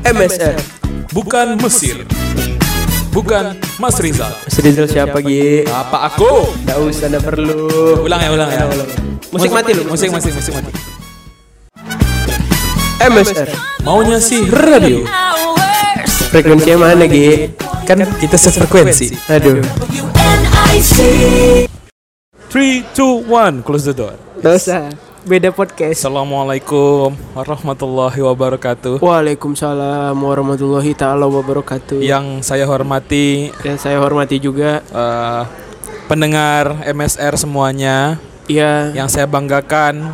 MSR. Bukan Mesir. Bukan Mas Rizal. Mas Rizal siapa Gi? Apa aku? Gak usah, gak perlu. Ulang ya, ulang ya. Musik mati lu. Musik, musik, musik mati. MSR. Maunya sih radio. Frekuensinya mana Gi? Kan kita sefrekuensi. Aduh. 3, 2, 1, close the door. Gak usah. Beda podcast. Assalamualaikum warahmatullahi wabarakatuh. Waalaikumsalam warahmatullahi taala wabarakatuh. Yang saya hormati Dan saya hormati juga eh, pendengar MSR semuanya, ya yang saya banggakan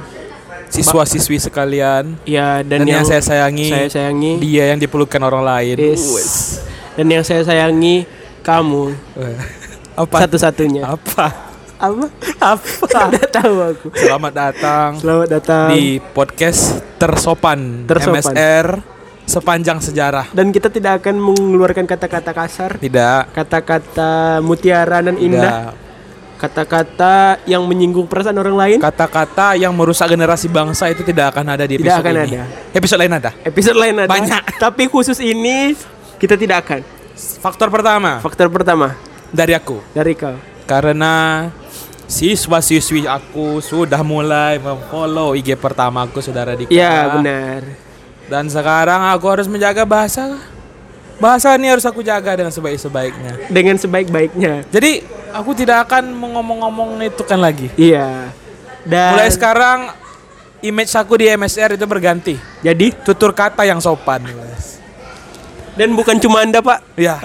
siswa-siswi sekalian ya dan, dan, yang, saya sayangi saya sayangi dia yang dipelukan orang lain. Yes. Dan yang saya sayangi kamu Eh, Apa? satu-satunya. Apa? Apa? Apa? Tidak tahu aku. Selamat datang Selamat datang. di podcast tersopan, Tersopan. MSR sepanjang sejarah. Dan kita tidak akan mengeluarkan kata-kata kasar, Tidak. kata-kata mutiara dan indah, Tidak. kata-kata yang menyinggung perasaan orang lain. Kata-kata yang merusak generasi bangsa itu tidak akan ada di Tidak episode akan ini. ada. Episode lain ada. Episode lain ada. Banyak. Tapi khusus ini kita tidak akan. Faktor pertama Faktor pertama dari aku dari kau. karena siswa-siswi aku sudah mulai memfollow IG pertama aku saudara Dika. Iya benar. Dan sekarang aku harus menjaga bahasa. Bahasa ini harus aku jaga dengan sebaik-sebaiknya. Dengan sebaik-baiknya. Jadi aku tidak akan mengomong-ngomong itu kan lagi. Iya. Dan Mulai sekarang image aku di MSR itu berganti. jadi Tutur kata yang sopan. dan bukan cuma anda pak. Ya.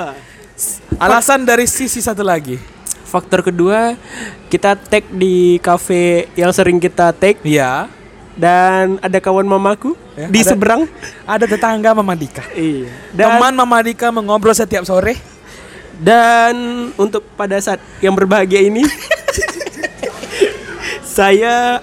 Alasan dari sisi satu lagi. Faktor kedua kita tag di cafe yang sering kita tag Iya. dan ada kawan mamaku Ya, di ada- seberang. Ada tetangga Mama Dika. Iya. Dan Teman Mama Dika mengobrol setiap sore. dan untuk pada saat yang berbahagia ini saya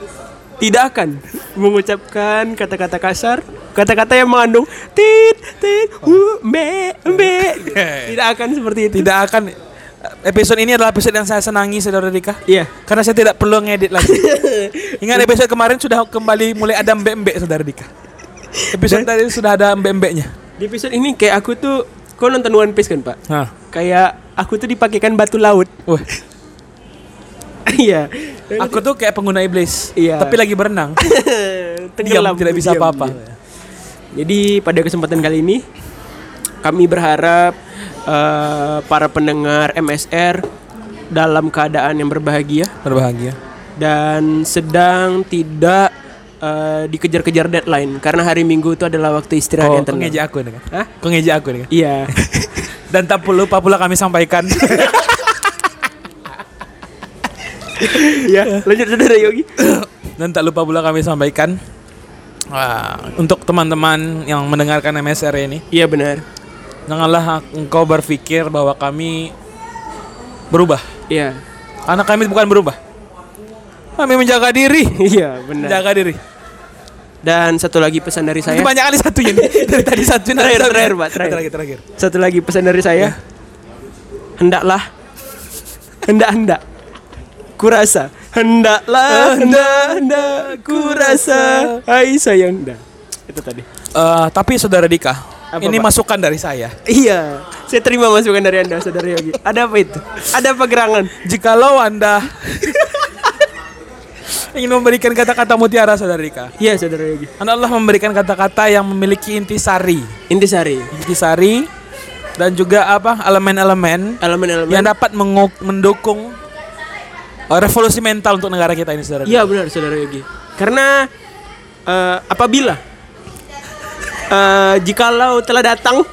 tidak akan mengucapkan kata-kata kasar, kata-kata yang mengandung tit tit hu me me. Tidak akan seperti itu. Tidak akan episode ini adalah episode yang saya senangi saudara Dika. Iya. Karena saya tidak perlu ngedit lagi. Ingat episode kemarin sudah kembali mulai ada mbek-mbek saudara Dika. Episode tadi sudah ada mbek-mbeknya. Di episode ini kayak aku tuh kau nonton One Piece kan, Pak? Nah. Kayak aku tuh dipakaikan batu laut. Wah, Iya. aku tuh kayak pengguna iblis. Iya. Tapi lagi berenang. Diam, Tenggelam, tidak bisa diam, apa-apa. diam. Jadi pada kesempatan kali ini kami berharap eh, para pendengar MSR dalam keadaan yang berbahagia Berbahagia. dan sedang tidak eh, dikejar-kejar deadline karena hari Minggu itu adalah waktu istirahat Oh, yang kau tenang. ngejek aku kan? Hah? Kau ngejek aku kan? Iya. Dan tak perlu lupa pula kami sampaikan. ya, lanjut saudara Yogi. Dan tak lupa pula kami sampaikan wah, untuk teman-teman yang mendengarkan MSR ini, Iya benar. Janganlah engkau berpikir bahwa kami berubah. Iya. Karena kami bukan berubah. Kami menjaga diri. Iya benar. Menjaga diri. Dan satu lagi pesan dari saya. Itu banyak kali satunya nih. Dari tadi satu Terakhir, terakhir, Pak, terakhir. Terakhir, terakhir. Satu lagi pesan dari saya. Hendaklah hendak hendak kurasa hendaklah hendak hendak kurasa hai sayang dah itu tadi Eh, tapi saudara Dika, Apa, ini Pak? masukan dari saya. iya. Saya terima masukan dari anda saudara Yogi. Ada apa itu? Ada apa gerangan? Jikalau Anda ingin memberikan kata-kata mutiara saudara Dika, iya saudara Yogi. Anda Allah memberikan kata-kata yang memiliki intisari. intisari. Intisari dan juga apa? Elemen-elemen elemen-elemen. yang dapat mendukung uh, revolusi mental untuk negara kita ini saudara. iya benar saudara Yogi. Karena eh, apabila eh, jikalau telah datang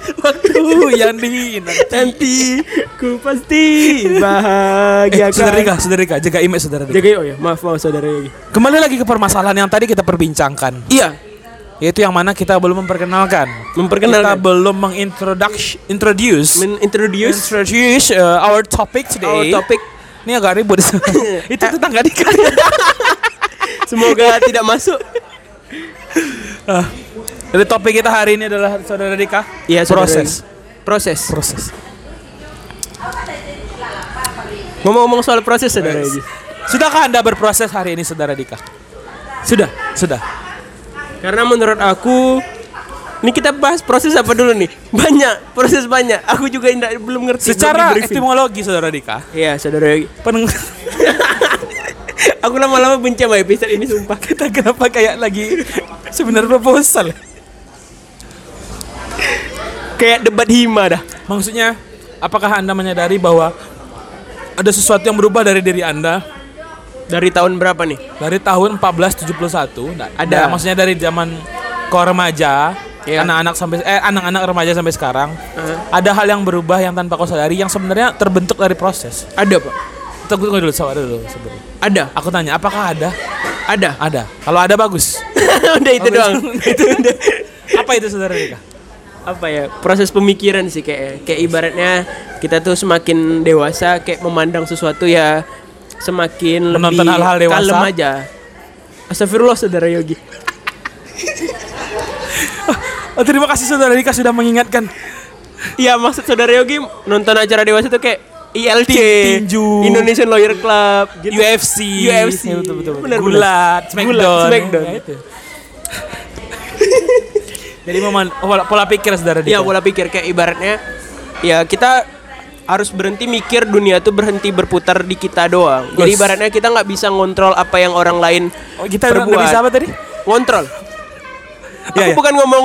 Waktu yang di nanti ku pasti bahagia Eh, saudara Dika, saudara Dika, jaga image saudara. Jaga oh ya, maaf maaf saudara. Kembali lagi ke permasalahan yang tadi kita perbincangkan, Iya, yaitu yang mana kita belum memperkenalkan. Kita memperkenalkan, belum mengintroduce introduce introduce introduce uh, our topic today. our topic. Ini agak ribut. Itu tetangga Dika. Semoga tidak masuk. Ah, Jadi topik kita hari ini adalah saudara Dika. Iya, proses. Proses. Proses. Ngomong-ngomong soal proses saudara Yogi. Sudahkah Anda berproses hari ini saudara Dika? Sudah. Sudah. Karena menurut aku Ini kita bahas proses apa dulu nih? Banyak, proses banyak. Aku juga indah, belum ngerti. belum Secara di-briefing. etimologi saudara Dika, Iya, saudara peneng Aku lama-lama benci sama episode ini sumpah. kita kenapa kayak lagi seminar proposal? Kayak debat hima dah. Maksudnya, apakah anda menyadari bahwa ada sesuatu yang berubah dari diri anda Dari tahun berapa nih? dari tahun 1471? Nah, Ada. nah, maksudnya dari zaman kau remaja, Iya. anak-anak sampai eh anak-anak remaja sampai sekarang, Heeh. ada hal yang berubah yang tanpa kau sadari yang sebenarnya terbentuk dari proses. Ada, Pak. Tunggu tunggu dulu, sabar dulu sebelum. Ada. Aku tanya, apakah ada? Ada. Ada. Kalau ada bagus. Udah itu Oh, doang. itu udah. Apa itu saudara Dika? Apa ya? Proses pemikiran sih kayak kayak ibaratnya kita tuh semakin dewasa kayak memandang sesuatu ya semakin Menonton lebih hal-hal dewasa. kalem aja. Astagfirullah saudara Yogi. Oh, terima kasih saudara Dika sudah mengingatkan. Iya maksud saudara Yogi nonton acara dewasa tuh kayak ILC, Tin- tinju. Indonesian Lawyer Club, gitu. UFC, UFC. Ya, betul, betul, betul. Benar, Gulat. Smackdown, Smackdown. Ya, itu. Jadi oh, pola, pola pikir saudara Dika. Iya pola pikir kayak ibaratnya ya kita harus berhenti mikir dunia tuh berhenti berputar di kita doang. Jadi Yes. ibaratnya kita nggak bisa ngontrol apa yang orang lain Oh, kita perbuat. nggak bisa apa tadi? Ngontrol. Ya, Aku ya. bukan ngomong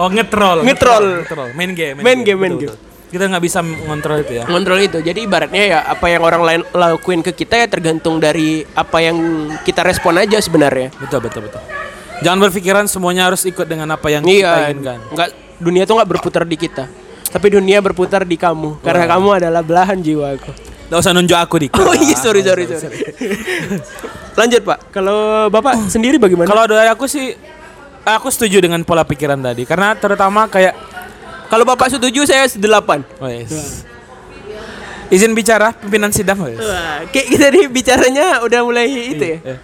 Oh ngetrol. Ngetrol. Ngetrol. Main game. Main game, main Betul, betul. Kita nggak bisa mengontrol itu ya. ngontrol itu. Jadi ibaratnya ya apa yang orang lain lakuin ke kita ya tergantung dari apa yang kita respon aja sebenarnya. Betul betul betul. Jangan berpikiran semuanya harus ikut dengan apa yang kita Iya, inginkan. nggak dunia tuh nggak berputar di kita, tapi dunia berputar di kamu karena kamu adalah belahan jiwaku. Gak usah nunjuk aku dik. Oh iya sorry sorry sorry. Lanjut pak, kalau bapak sendiri bagaimana? Kalau dari aku sih, aku setuju dengan pola pikiran tadi. Karena terutama kayak, Kalau bapak setuju saya sedelapan. oh yes. izin bicara pimpinan sidang. Oh yes. Wah, kayak kita nih bicaranya udah mulai itu ya. Iya.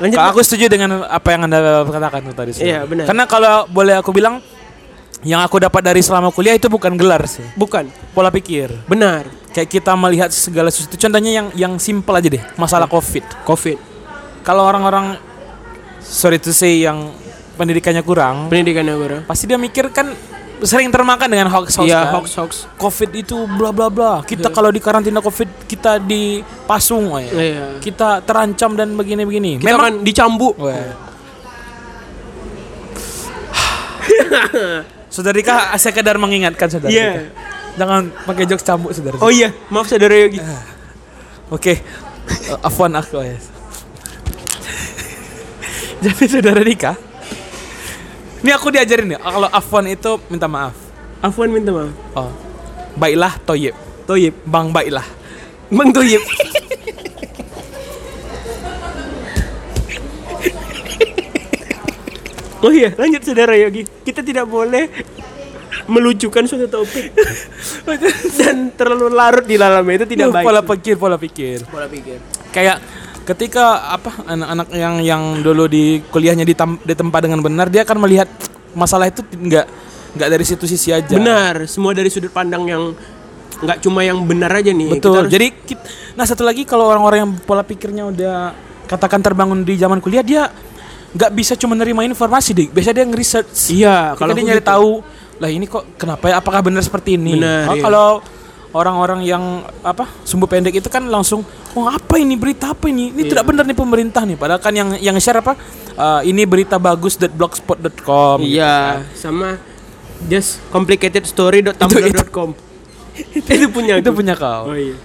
Lanjut. Kalau aku setuju dengan apa yang anda katakan tadi. Iya, benar. Karena kalau boleh aku bilang, yang aku dapat dari selama kuliah itu bukan gelar sih, Bukan, pola pikir. benar. Kayak kita melihat segala sesuatu. Contohnya yang yang simple aja deh, masalah covid. Covid, Kalau orang-orang sorry to say yang pendidikannya kurang, pendidikannya kurang. pasti dia mikir kan sering termakan dengan hoax hoax. Iya kan. hoax hoax. Covid itu bla bla bla. Kita kalau di karantina Covid kita dipasung, woy. Iya. kita terancam dan begini-begini. Kita kan dicambuk. Woy. Saudara Dika sekedar mengingatkan saudara Iya. Dika. Jangan pakai jokes cambuk saudara. Oh iya, maaf saudara Yogi. Oke. Uh, Afwan aku ya. Jadi saudara Dika. Ini aku diajarin ya. Kalau Afwan itu minta maaf. Afwan minta maaf. Oh. Baiklah Toyib. Toyib, Bang baiklah. Bang Toyib. Oh iya, lanjut saudara Yogi. Kita tidak boleh melucukan suatu topik dan terlalu larut di dalamnya itu tidak Duh, baik. Pola pikir, pola pikir. pola pikir. Kayak ketika apa anak-anak yang yang dulu di kuliahnya ditam, ditempa dengan benar, dia akan melihat masalah itu nggak nggak dari situ sisi aja. Benar, semua dari sudut pandang yang nggak cuma yang benar aja nih. Kita Betul. harus- Jadi kit- nah satu lagi kalau orang-orang yang pola pikirnya udah katakan terbangun di zaman kuliah dia nggak bisa cuma nerima informasi deh. Biasanya dia nge-research. iya, Kalau dia nyari gitu. tahu lah ini kok kenapa ya apakah benar seperti ini? Benar, Oh, iya. Kalau orang-orang yang apa sumbu pendek itu kan langsung oh apa ini berita apa ini? Ini Iya. tidak benar nih pemerintah nih. Padahal kan yang yang share apa? Eh, ini berita bagus blogspot.com. Iya, sama just complicatedstory.tumblr.com. itu punya Itu aku. punya kau. Oh iya.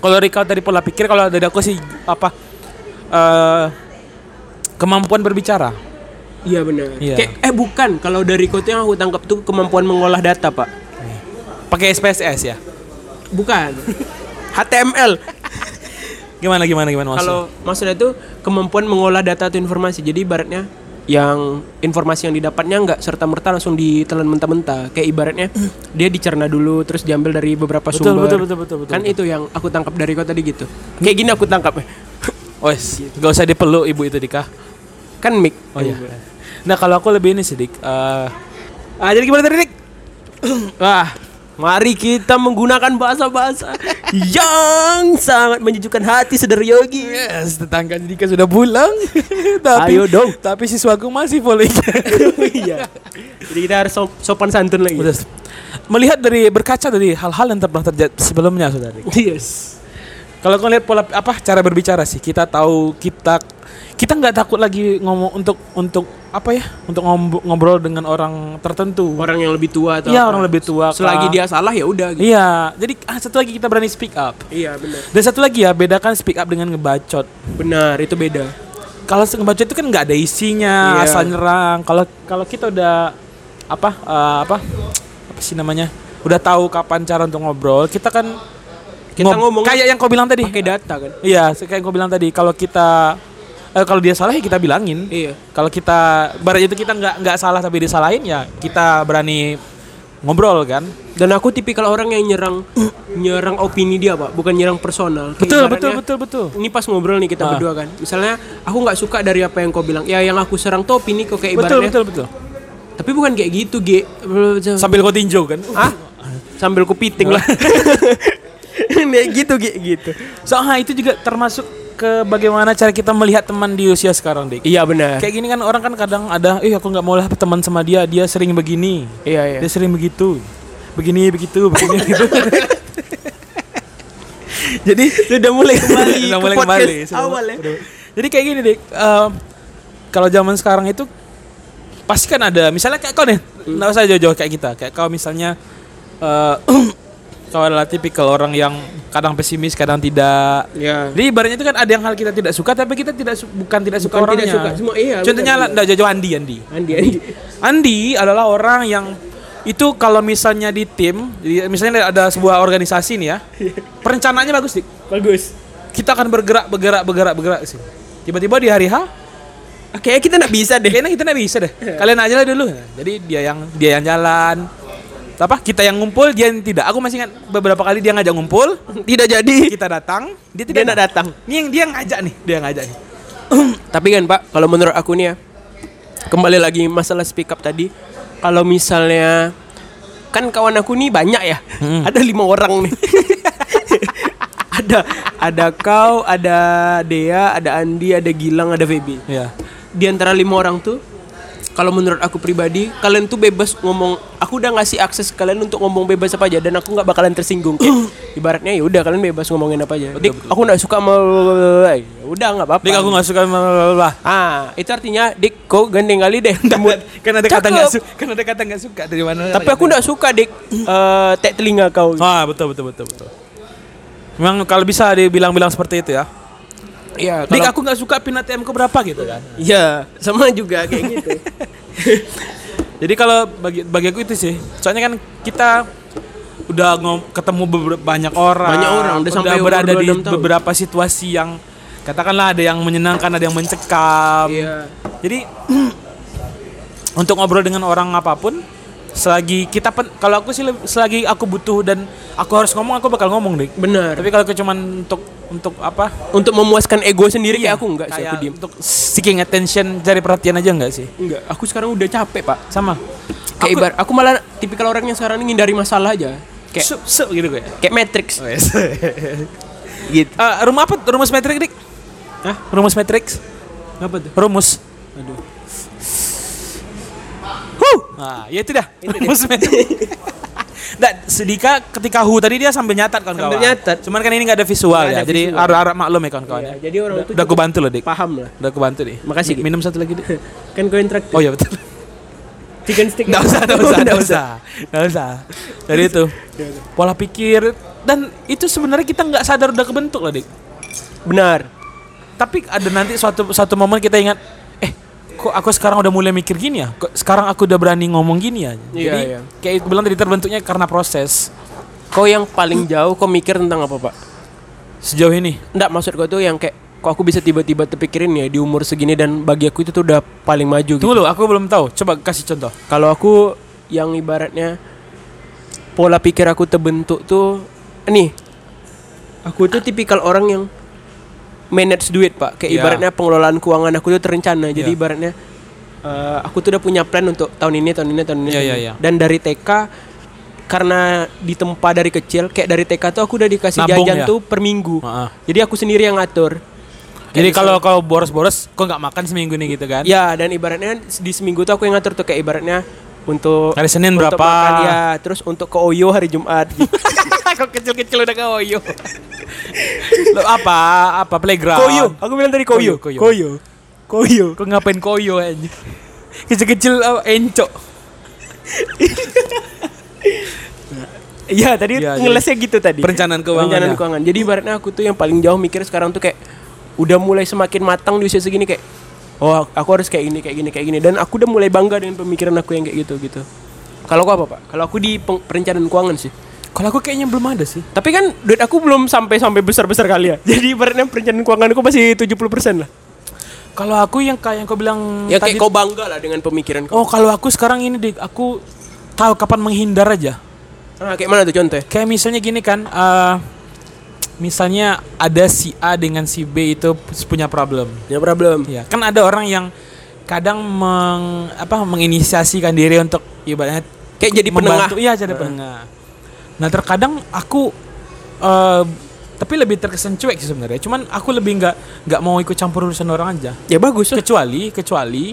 Kalau Rika dari pola pikir kalau dari aku sih apa eh kemampuan berbicara. Iya benar. Kayak eh bukan, kalau dari kota yang aku tangkap tuh kemampuan mengolah data, Pak. Pakai SPSS ya. Bukan. HTML. Gimana gimana gimana maksudnya? Kalau maksudnya itu kemampuan mengolah data atau informasi. Jadi ibaratnya yang informasi yang didapatnya nggak serta merta langsung ditelan mentah-mentah. Kayak ibaratnya dia dicerna dulu terus diambil dari beberapa Betul, sumber. betul, betul, betul, betul, Kan betul. itu yang aku tangkap dari kau tadi gitu. Kayak gini aku tangkap. Wes, gak usah dipeluk ibu itu Dika. kan mic. Oh iya. Nah kalau aku lebih ini sih Dik. Eh, ah jadi gimana tadi Dik? Wah, Mari kita menggunakan bahasa-bahasa yang sangat menyejukkan hati saudara Yogi. Yes, tetangga Dika sudah pulang. tapi, Ayo dong. Tapi siswaku masih follow Iya. Jadi kita harus sop- sopan santun lagi. Udah. Melihat dari berkaca dari hal-hal yang pernah terjadi sebelumnya, saudara. Yes. Kalau kau lihat pola apa cara berbicara sih, kita tahu kita kita nggak takut lagi ngomong untuk untuk apa ya, untuk ngobrol dengan orang tertentu. Orang yang lebih tua atau Iya, orang lebih tua. Selagi kah. dia salah ya udah gitu. Iya, jadi ah, satu lagi kita berani speak up. Iya, benar. Dan satu lagi ya, bedakan speak up dengan ngebacot. Benar, itu beda. Kalau ngebacot itu kan nggak ada isinya, Iya. asal nyerang. Kalau kalau kita udah apa eh, apa apa sih namanya? Udah tahu kapan cara untuk ngobrol, kita kan Kita ngomong kayak yang kau bilang tadi. pakai data kan. Iya, kayak yang kau bilang tadi. Kalau kita eh, kalau dia salah ya kita bilangin. Iya. Kalau kita barat itu kita nggak nggak salah tapi disalahin ya kita berani ngobrol kan. Dan aku tipikal orang yang nyerang nyerang opini dia, Pak, bukan nyerang personal. Kayak Betul, ibaratnya, betul, betul, betul. Ini pas ngobrol nih kita Ah. berdua kan. Misalnya aku nggak suka dari apa yang kau bilang. Ya yang aku serang tuh opini kok kayak Betul, ibaratnya. betul, betul. Tapi bukan kayak gitu, G. Sambil kau tinjau kan. ah? Sambil kupiting lah. Nih gitu, G, gitu. Soalnya itu juga termasuk ke bagaimana cara kita melihat teman di usia sekarang, Dik. Iya benar. Kayak gini kan orang kan kadang ada, eh aku nggak mau lah teman sama dia, dia sering begini, Iya, iya. dia sering begitu, begini begitu, begini begitu. Jadi Sudah mulai kembali Udah ke mulai kembali, sudah- awal ya. sudah. Jadi kayak gini dik, eh, kalau zaman sekarang itu pasti kan ada, misalnya kayak kau nih, nggak usah jauh-jauh kayak kita, kayak kau misalnya, eh, kau adalah tipikal orang yang kadang pesimis, kadang tidak. Iya. Jadi ibaratnya itu kan ada yang hal kita tidak suka, tapi kita tidak su- bukan tidak suka Bukan orangnya. tidak suka, semua iya, Contohnya lah, jauh-jauh Andi, Andi. Andi, Andi. Andi adalah orang yang itu kalau misalnya di tim, misalnya ada sebuah organisasi nih ya, perencanaannya bagus dik Bagus. kita akan bergerak bergerak bergerak bergerak sih tiba-tiba di hari H Kayaknya kita nggak bisa deh. kayaknya kita nggak bisa deh kalian aja lah dulu jadi dia yang dia yang jalan apa kita yang ngumpul dia yang tidak aku masih ingat beberapa kali dia ngajak ngumpul Tidak jadi. kita datang dia Dia tidak nggak datang. ini yang dia ngajak nih dia ngajak nih Tapi kan Pak, kalau menurut aku nih ya, kembali lagi masalah speak up tadi, kalau misalnya kan kawan aku nih banyak ya, Hmm. ada lima orang nih. ada ada kau, ada Dea, ada Andi, ada Gilang, ada Feby. ya Di antara lima orang tuh, kalau menurut aku pribadi, kalian tuh bebas ngomong. Aku udah ngasih akses kalian untuk ngomong bebas apa aja dan aku nggak bakalan tersinggung. Kayak, ibaratnya ya udah kalian bebas ngomongin apa aja. Dik, aku nggak suka sama ya udah nggak apa-apa. Dik aku nggak suka lah Ah, itu artinya Dik, kau gandeng kali deh. kan ada kata nggak suka kan ada kata nggak suka dari mana Tapi aku nggak suka Dik, eh tek telinga kau. ah betul betul betul betul memang kalau bisa dibilang-bilang seperti itu ya Iya, Dik aku nggak suka pin ATM ku berapa gitu kan Iya, sama juga kayak gitu. Jadi kalau bagi bagi aku itu sih, soalnya kan kita udah ngom, ketemu banyak orang, Banyak orang, udah sampai umur berada di 26 tahun. beberapa situasi yang katakanlah ada yang menyenangkan, ada yang mencekam. Iya. Jadi untuk ngobrol dengan orang apa pun, selagi kita pen, kalau aku sih selagi aku butuh dan aku harus ngomong, aku bakal ngomong deh. Benar. Tapi kalau aku cuman untuk untuk apa? Untuk memuaskan ego sendiri kayak aku enggak sih, aku diem. Untuk seeking attention, cari perhatian aja enggak sih? Enggak, aku sekarang udah capek, Pak. Sama. Kayak ibarat aku malah tipikal orang yang sekarang ini ngindari masalah aja. Kayak Sup, sup gitu kayak. kayak Matrix Wes. gitu. Eh, rumah apa? Rumus metrik, Dik? Hah? Rumus matrix? Apa tuh? Rumus. Aduh. Huh. Nah, ya itu dah. Rumus metrik. Dan sedika ketika hu tadi dia sambil nyatat kan Sambil nyatat. Cuman kan ini nggak ada visual Nggak ya. ada Jadi harap-harap maklum ya kawan-kawan Iya, ya. jadi orang tuh Udah aku bantu loh, Dik. paham lah. Udah aku bantu nih. Makasih, Dik. Minum satu lagi, Dik. Kan kau yang traktir. Oh iya betul. Chicken stick. Nggak usah, nggak usah, nggak usah, nggak usah. Jadi itu pola pikir dan itu sebenarnya kita nggak sadar udah kebentuk loh, Dik. Benar. Tapi ada nanti suatu suatu momen kita ingat, kok aku sekarang udah mulai mikir gini ya? Kok sekarang aku udah berani ngomong gini ya? Iya, Jadi iya. kayak bilang tadi terbentuknya karena proses Kau yang paling jauh kau mikir tentang apa, Pak? sejauh ini. Enggak, maksud kau tuh yang kayak kok aku bisa tiba-tiba terpikirin ya di umur segini dan bagi aku itu tuh udah paling maju gitu. Tunggu dulu, aku belum tahu. Coba kasih contoh. Kalau aku yang ibaratnya pola pikir aku terbentuk tuh nih. Aku tuh tipikal orang yang manage duit, Pak. Kayak Iya. ibaratnya pengelolaan keuangan aku tuh terencana. Jadi Iya. ibaratnya eh, aku tuh udah punya plan untuk tahun ini, tahun ini, tahun ini. Tahun iya, ini. iya. Dan dari TK karena ditempa dari kecil kayak dari TK tuh aku udah dikasih Nabung jajan ya? tuh per minggu. Heeh. Jadi aku sendiri yang ngatur. Jadi kalau kalau boros-boros kok nggak makan seminggu nih gitu kan? Ya dan ibaratnya di seminggu tuh aku yang ngatur tuh kayak ibaratnya untuk Hari Senin untuk berapa? makan, ya terus untuk ke Oyo hari Jumat. gitu. Kok kecil-kecil udah ke Oyo. Lo apa? Apa playground? koyo, aku bilang tadi koyo. Koyo, koyo. Koyo. Kok ngapain koyo aja? Kecil-kecil apa, encok. Iya tadi Iya, ngelesnya gitu tadi. perencanaan keuangan Perencanaan ya. keuangan. Jadi ibaratnya aku tuh yang paling jauh mikir sekarang tuh kayak udah mulai semakin matang di usia segini kayak oh aku harus kayak gini kayak gini kayak gini dan aku udah mulai bangga dengan pemikiran aku yang kayak gitu gitu. Kalau aku apa pak? Kalau aku di perencanaan keuangan sih. Kalau aku kayaknya belum ada sih. Tapi kan duit aku belum sampai sampai besar besar kali ya. Jadi ibaratnya perencanaan keuangan aku masih 70% lah. Kalau aku yang kayak yang kau bilang Ya tadi kayak kau bangga lah dengan pemikiran kau. Oh, kalau aku sekarang ini Dik, aku tahu kapan menghindar aja. Nah, kayak mana tuh contoh? Kayak misalnya gini kan, eh misalnya ada si A dengan si B itu punya problem. Ya problem. Ya, kan ada orang yang kadang meng, apa menginisiasikan diri untuk ibaratnya Kayak jadi membantu, penengah. Iya, jadi penengah. Nah, terkadang aku eh tapi lebih terkesan cuek sih sebenarnya. Cuman aku lebih nggak nggak mau ikut campur urusan orang aja. Ya bagus. Kecuali kecuali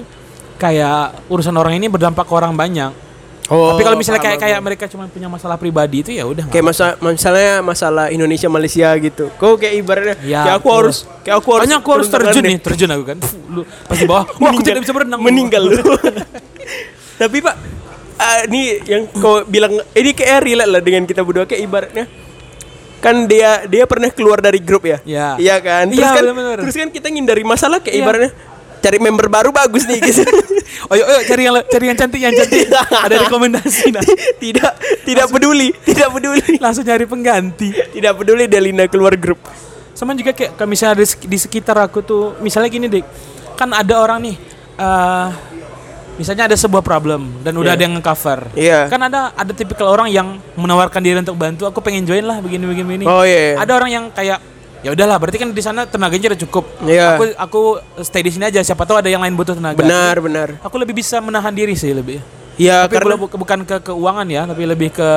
kayak urusan orang ini berdampak ke orang banyak. Oh, tapi kalau misalnya kayak kayak mereka cuma punya masalah pribadi itu ya udah. kayak masa misalnya masalah Indonesia Malaysia gitu. Kau kayak ibaratnya Ya, kayak aku betul. harus kayak aku harus aku harus terjun nih, terjun aku kan. Lu pas di bawah, wah aku tidak bisa berenang. Meninggal lu. Tapi Pak, ah, ini yang kau bilang ini kayak relate lah dengan kita berdua kayak ibaratnya kan dia dia pernah keluar dari grup ya. Ya. Iya kan? Terus Iya, kan bener-bener. terus kan kita ngindari masalah kayak Iya. ibaratnya cari member baru bagus nih gitu. Oh, yuk, yuk cari yang cari yang cantik, yang cantik. Ada rekomendasi nah. tidak tidak peduli, tidak peduli. Langsung nyari pengganti. Tidak peduli Delina keluar grup. Sama juga kayak kalau misalnya di, sek- di sekitar aku tuh, misalnya gini dik, kan ada orang nih, eh misalnya ada sebuah problem dan udah Iya. ada yang nge-cover. Iya. Kan ada ada tipikal orang yang menawarkan diri untuk bantu. Aku pengen join lah begini begini begini. Oh iya. iya. Ada orang yang kayak ya udahlah, berarti kan di sana tenaganya udah cukup. Iya. Aku aku stay di sini aja. Siapa tahu ada yang lain butuh tenaga. Benar, benar. Aku lebih bisa menahan diri sih lebih. Ya tapi karena bukan, bukan ke keuangan ya, tapi lebih ke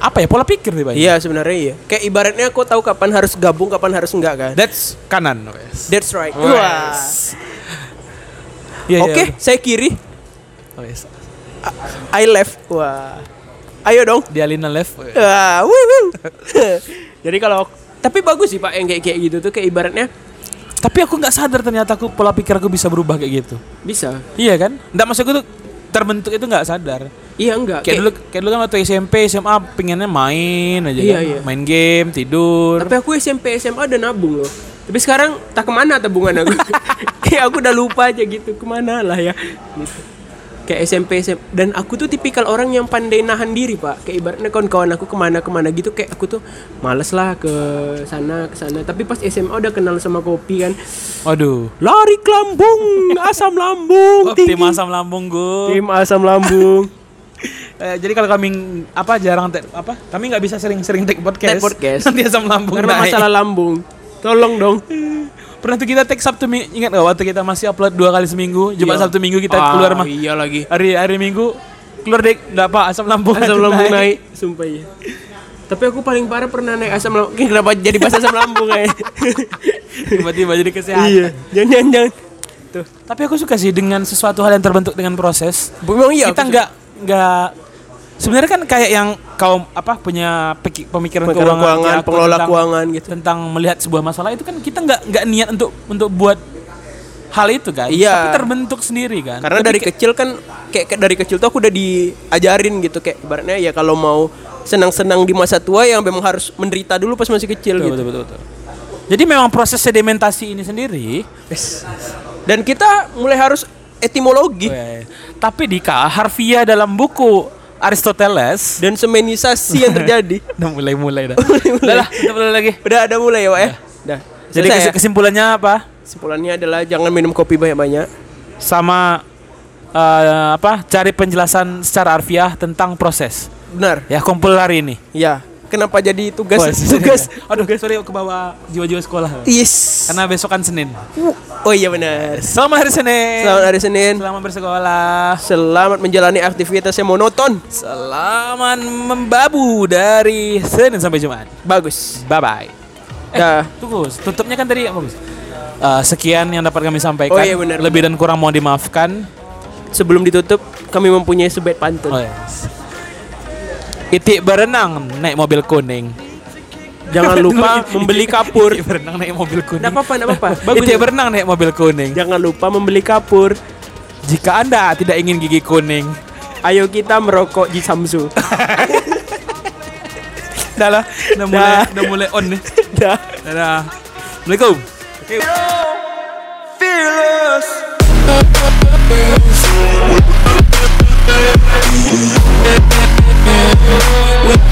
apa ya pola pikir nih. Iya sebenarnya iya. Kayak ibaratnya aku tahu kapan harus gabung, kapan harus enggak kan. That's kanan. Wes. That's right. Wes. Wah. Iya, iya, Oke, saya kiri, udah. Wes. I left. Wah. Ayo dong. Di Alina left. Wah, wuh. Jadi kalau tapi bagus sih Pak yang kayak kayak gitu tuh kayak ibaratnya Tapi aku nggak sadar ternyata aku pola pikir aku bisa berubah kayak gitu. bisa. Iya kan? Nggak maksudku tuh terbentuk itu nggak sadar. Iya enggak. Kayak dulu kayak dulu kan waktu SMP, SMA pengennya main aja Iya, kan. iya. Main game, tidur. Tapi aku SMP SMA udah nabung loh. Tapi sekarang tak ke mana tabungan aku. kayak aku udah lupa aja gitu ke mana lah ya. Gitu. Kayak SMP, SMP dan aku tuh tipikal orang yang pandai nahan diri pak. Kayak ibaratnya kawan-kawan aku ke mana-kemana gitu kayak aku tuh males lah ke sana ke sana. Tapi pas SMA udah kenal sama kopi kan. Waduh. Lari ke lambung, asam lambung, Oh, tinggi. tim asam lambung gue. Tim asam lambung. Eh, jadi kalau kami apa jarang te- apa kami nggak bisa sering-sering take podcast. Take podcast. Nanti asam lambung Karena naik. masalah lambung. Tolong dong. Pernah tuh kita take Sabtu Minggu, ingat gak waktu kita masih upload dua kali seminggu, Jumat Iya. Sabtu Minggu kita Ah, keluar mah. Iya lagi. Hari hari Minggu keluar dek, enggak apa asam lambung. asam lambung naik. Sumpah iya. Tapi aku paling parah pernah naik asam lambung. Kenapa jadi bahas asam lambung ya? Tiba-tiba jadi kesehatan. iya. Jangan jangan jangan. Tuh. Tapi aku suka sih dengan sesuatu hal yang terbentuk dengan proses. Memang iya. kita nggak nggak sebenarnya kan kayak yang kaum apa punya pemikiran Pemikiran keuangan, keuangan, aku pengelola tentang- keuangan gitu. tentang melihat sebuah masalah itu kan kita nggak nggak niat untuk untuk buat hal itu kan Iya. tapi terbentuk sendiri kan Karena Tapi dari kayak- kecil kan kayak, kayak dari kecil tuh aku udah diajarin gitu kayak ibaratnya ya kalau mau senang-senang di masa tua yang memang harus menderita dulu pas masih kecil betul, gitu. betul, betul, betul. jadi memang proses sedimentasi ini sendiri Dan kita mulai harus etimologi weh, tapi di harfiah dalam buku Aristoteles dan semenisasi yang terjadi. udah mulai mulai dah udah lah kita mulai lagi Udah ada mulai ya, Pak ya? Udah. jadi Selesai kes- ya? kesimpulannya apa kesimpulannya adalah jangan minum kopi banyak-banyak. sama eh, apa cari penjelasan secara harfiah tentang proses Benar. ya kumpul hari ini Ya. Kenapa jadi tugas Oh, tugas. Aduh, sorry ke bawah jiwa-jiwa sekolah. yes Karena besok kan Senin. oh iya benar Selamat hari Senin. selamat hari Senin Selamat bersekolah. selamat menjalani aktivitas yang monoton Selamat membabu dari Senin sampai Jumat. bagus Bye bye. dah Tunggu, tutupnya kan tadi bagus. Eh, sekian yang dapat kami sampaikan. Oh iya, benar, Lebih dan kurang mau dimaafkan. sebelum ditutup kami mempunyai sebet pantun Oh, yes. Itik berenang naik mobil kuning. jangan lupa membeli kapur Itik berenang naik mobil kuning. Nggak apa-apa, nggak apa-apa. Bagus. Itik berenang naik mobil kuning. jangan lupa membeli kapur Jika Anda tidak ingin gigi kuning, ayo kita merokok di Samsu dah lah, udah mulai, udah mulai on nih. dah Dadah. Assalamualaikum. Fearless. we